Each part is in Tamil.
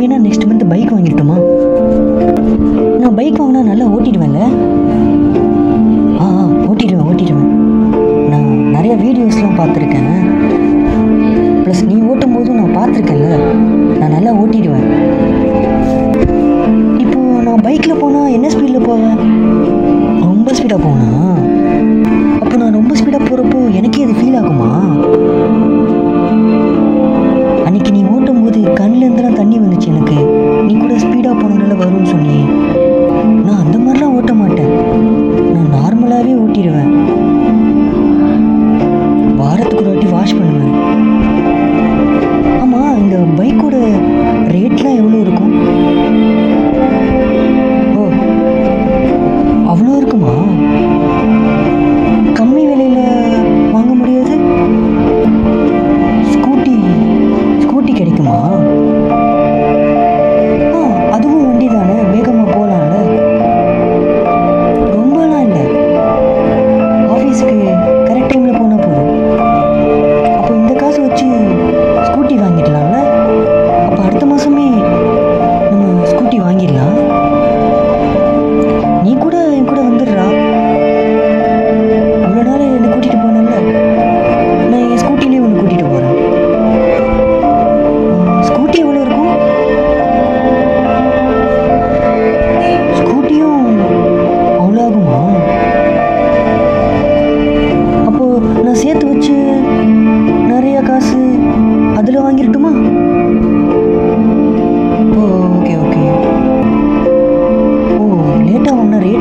வேணா நெக்ஸ்ட் மந்த் பைக் வாங்கிட்டுமா நான் பைக் வாங்கினா நல்லா ஓட்டிடுவேன்ல? ஆ ஆ, ஓட்டிடுவேன் ஓட்டிடுவேன். நான் நிறைய வீடியோஸ்லாம் பார்த்துருக்கேன். ப்ளஸ் நீ ஓட்டும் போதும் நான் பார்த்துருக்கேன்ல. நான் நல்லா ஓட்டிடுவேன். இப்போ நான் பைக்கில் போனால் என்ன ஸ்பீடில் போவேன்? ரொம்ப ஸ்பீடாக போனா? அப்போ நான் ரொம்ப ஸ்பீடாக போகிறப்போ எனக்கே அது ஃபீல் ஆகுமா? 告诉你。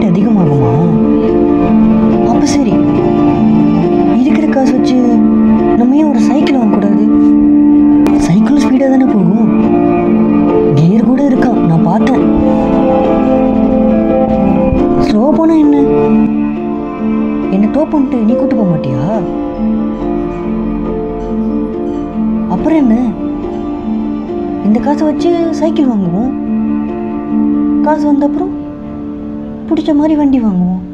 அதிகமாகுமா? அப்போ சரி. இருக்கிற காசு வச்சு நம்ம ஏன் ஒரு சைக்கிள் வாங்கக்கூடாது சைக்கிள் ஸ்பீடாக தானே போகும். கியர் கூட இருக்கான் நான் பார்த்தேன். ஸ்லோவாக போனால் என்ன? என்னை டோ பண்ணிட்டு நீ கூட்டு போக மாட்டியா? அப்புறம் என்ன? இந்த காசை வச்சு சைக்கிள் வாங்குவோம். காசு வந்த அப்புறம் பிடிச்ச மாதிரி வண்டி வாங்குவோம்.